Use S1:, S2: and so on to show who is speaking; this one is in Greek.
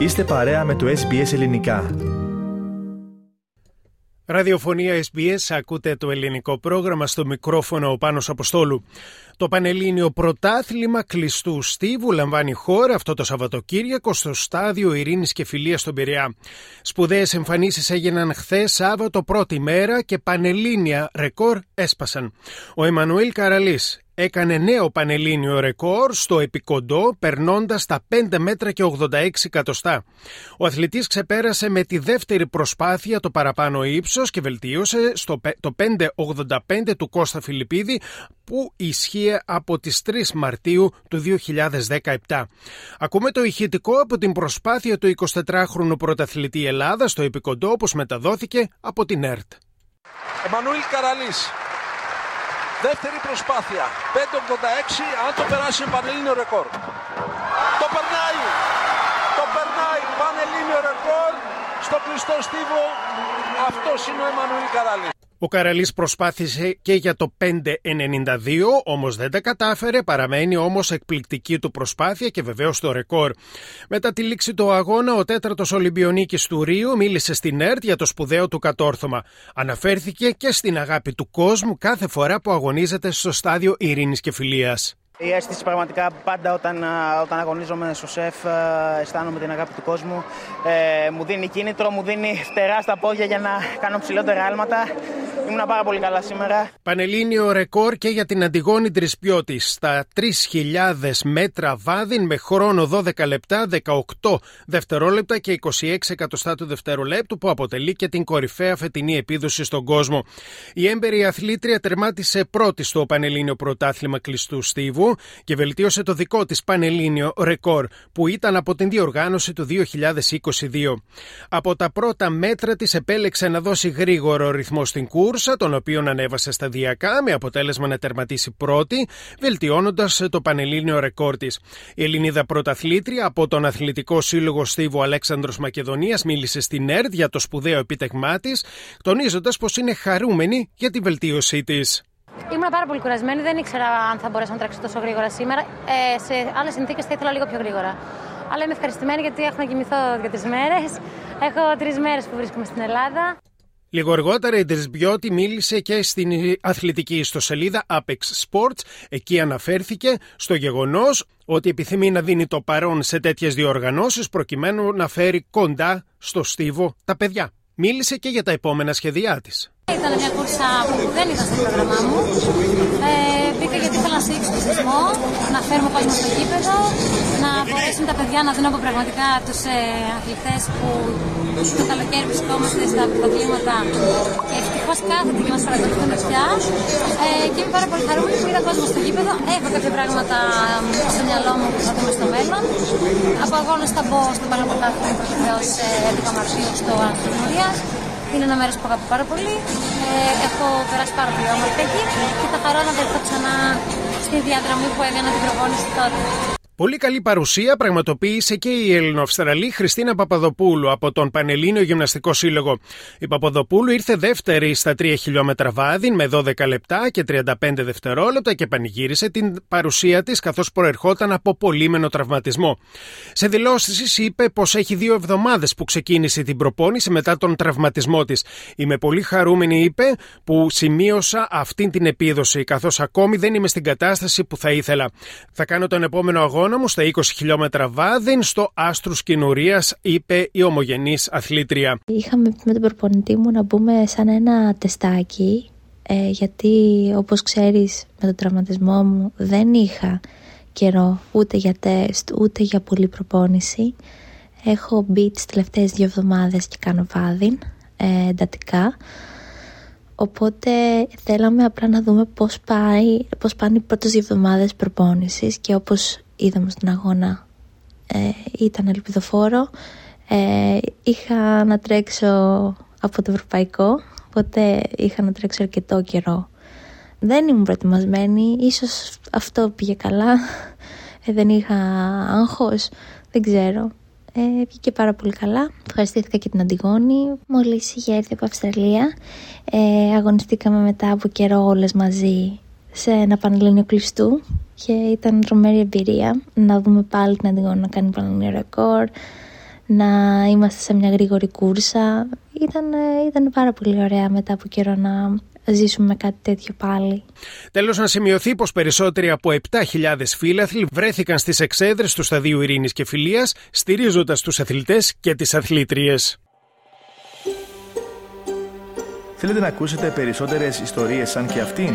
S1: Είστε παρέα με το SBS Ελληνικά.
S2: Ραδιοφωνία SBS, ακούτε το ελληνικό πρόγραμμα στο μικρόφωνο ο Πάνος Αποστόλου. Το Πανελλήνιο Πρωτάθλημα Κλειστού Στίβου λαμβάνει χώρα αυτό το Σαββατοκύριακο στο στάδιο Ειρήνης και Φιλίας στον Πειραιά. Σπουδαίες εμφανίσεις έγιναν χθες Σάββατο πρώτη μέρα και πανελλήνια ρεκόρ έσπασαν. Ο Εμμανουήλ Καραλής έκανε νέο πανελλήνιο ρεκόρ στο επικοντό περνώντας τα 5 μέτρα και 86 εκατοστά. Ο αθλητής ξεπέρασε με τη δεύτερη προσπάθεια το παραπάνω ύψος και βελτίωσε στο, το 5,85 του Κώστα Φιλιππίδη που ισχύει από τις 3 Μαρτίου του 2017. Ακούμε το ηχητικό από την προσπάθεια του 24χρονου πρωταθλητή Ελλάδας στο επικοντό όπως μεταδόθηκε από την ΕΡΤ.
S3: Εμμανουήλ Καραλής Δεύτερη προσπάθεια. 5.86 αν το περάσει πανελλήνιο ρεκόρ. Το περνάει. Το περνάει. Πανελλήνιο ρεκόρ στο κλειστό στίβο. Αυτός είναι ο Εμμανουήλ Καραλή.
S2: Ο Καραλής προσπάθησε και για το 5.92, όμως δεν τα κατάφερε. Παραμένει όμως εκπληκτική του προσπάθεια και βεβαίως το ρεκόρ. Μετά τη λήξη του αγώνα, ο τέταρτος Ολυμπιονίκης του Ρίου μίλησε στην ΕΡΤ για το σπουδαίο του κατόρθωμα. Αναφέρθηκε και στην αγάπη του κόσμου κάθε φορά που αγωνίζεται στο στάδιο ειρήνης και φιλίας.
S4: Η αίσθηση πραγματικά πάντα όταν, όταν αγωνίζομαι στο σεφ αισθάνομαι την αγάπη του κόσμου. Ε, μου δίνει κίνητρο, μου δίνει φτερά στα πόδια για να κάνω ψηλότερα άλματα. Ήμουν πάρα πολύ καλά σήμερα.
S2: Πανελλήνιο ρεκόρ και για την Αντιγόνη Τρισπιώτης στα 3.000 μέτρα βάδιν με χρόνο 12 λεπτά, 18 δευτερόλεπτα και 26 εκατοστά του δευτερολέπτου που αποτελεί και την κορυφαία φετινή επίδοση στον κόσμο. Η έμπερη αθλήτρια τερμάτισε πρώτη στο Πανελλήνιο Πρωτάθλημα Κλειστού Στίβου και βελτίωσε το δικό της πανελλήνιο ρεκόρ που ήταν από την διοργάνωση του 2022. Από τα πρώτα μέτρα της επέλεξε να δώσει γρήγορο ρυθμό στην κούρσα, τον οποίο ανέβασε σταδιακά με αποτέλεσμα να τερματίσει πρώτη, βελτιώνοντας το πανελλήνιο ρεκόρ της. Η Ελληνίδα πρωταθλήτρια από τον Αθλητικό Σύλλογο Στίβου Αλέξανδρος Μακεδονίας μίλησε στην ΕΡΤ για το σπουδαίο επίτευγμά της, τονίζοντας πως είναι χαρούμενη για τη βελτίωσή της.
S5: Ήμουν πάρα πολύ κουρασμένη, δεν ήξερα αν θα μπορέσω να τρέξω τόσο γρήγορα σήμερα. Ε, σε άλλες συνθήκες θα ήθελα λίγο πιο γρήγορα. Αλλά είμαι ευχαριστημένη γιατί έχω να κοιμηθώ για τρει μέρες. Έχω τρεις μέρες που βρίσκομαι στην Ελλάδα.
S2: Λίγο αργότερα η Τρισμπιώτη μίλησε και στην αθλητική ιστοσελίδα Apex Sports. Εκεί αναφέρθηκε στο γεγονός ότι επιθυμεί να δίνει το παρόν σε τέτοιες διοργανώσεις προκειμένου να φέρει κοντά στο στίβο τα παιδιά. Μίλησε και για τα επόμενα σχέδιά της.
S5: Ήταν μια κούρσα που δεν ήταν στο πρόγραμμά μου. Ε, μπήκα γιατί ήθελα να στηρίξω το σεισμό, να φέρουμε κόσμο στο γήπεδο, να μπορέσουν τα παιδιά να δουν από πραγματικά τους ε, αθλητές που το καλοκαίρι βρισκόμαστε στα πρωταθλήματα. Και ευτυχώς κάθεται και μας παρακολουθούν πια. Ε, και είμαι πάρα πολύ χαρούμενη που είδα κόσμο στο γήπεδο. Έχω κάποια πράγματα στο μυαλό μου που θα δούμε στο μέλλον. Από αγώνες θα μπω στο Παλαιοπρωτάθλημα βεβαίω 11 Μαρτίου στο Άντρε είναι ένα μέρος που αγαπώ πάρα πολύ. Ε, έχω περάσει πάρα πολύ όμορφα εκεί και θα χαρώ να βρεθώ ξανά στη διαδρομή που έκανα την προπόνηση τότε.
S2: Πολύ καλή παρουσία πραγματοποίησε και η Ελληνοαυστραλή Χριστίνα Παπαδοπούλου από τον Πανελλήνιο Γυμναστικό Σύλλογο. Η Παπαδοπούλου ήρθε δεύτερη στα 3 χιλιόμετρα βάδιν με 12 λεπτά και 35 δευτερόλεπτα και πανηγύρισε την παρουσία της καθώς προερχόταν από πολύμενο τραυματισμό. Σε δηλώσεις είπε πως έχει δύο εβδομάδες που ξεκίνησε την προπόνηση μετά τον τραυματισμό της. Είμαι πολύ χαρούμενη, είπε, που σημείωσα αυτή την επίδοση, καθώς ακόμη δεν είμαι στην κατάσταση που θα ήθελα. Θα κάνω τον επόμενο αγώνα αγώνα μου στα 20 χιλιόμετρα βάδιν στο Άστρους Κινουρία, είπε η ομογενής αθλήτρια.
S6: Είχαμε με τον προπονητή μου να μπούμε σαν ένα τεστάκι, ε, γιατί όπως ξέρεις με τον τραυματισμό μου δεν είχα καιρό ούτε για τεστ ούτε για πολλή προπόνηση. Έχω μπει τις τελευταίες δύο εβδομάδες και κάνω βάδιν ε, εντατικά. Οπότε θέλαμε απλά να δούμε πώς, πάει, πώς πάνε οι πρώτες δύο εβδομάδες προπόνησης και όπως είδαμε στον αγώνα ε, ήταν ελπιδοφόρο. Ε, είχα να τρέξω από το ευρωπαϊκό, οπότε είχα να τρέξω αρκετό καιρό. Δεν ήμουν προετοιμασμένη, ίσως αυτό πήγε καλά, ε, δεν είχα άγχος, δεν ξέρω. Ε, βγήκε πάρα πολύ καλά. Ευχαριστήθηκα και την Αντιγόνη. Μόλις είχε έρθει από Αυστραλία, ε, αγωνιστήκαμε μετά από καιρό όλες μαζί σε ένα πανελλήνιο κλειστού και ήταν τρομερή εμπειρία να δούμε πάλι την Αντιγόνη να κάνει πανελλήνιο ρεκόρ, να είμαστε σε μια γρήγορη κούρσα. Ήταν, ε, ήταν πάρα πολύ ωραία μετά από καιρό να ζήσουμε κάτι τέτοιο πάλι.
S2: Τέλος να σημειωθεί πως περισσότεροι από 7.000 φίλαθλοι βρέθηκαν στις εξέδρες του Σταδίου Ειρήνης και Φιλίας στηρίζοντας τους αθλητές και τις αθλήτριες.
S1: Θέλετε να ακούσετε περισσότερες ιστορίες σαν και αυτήν;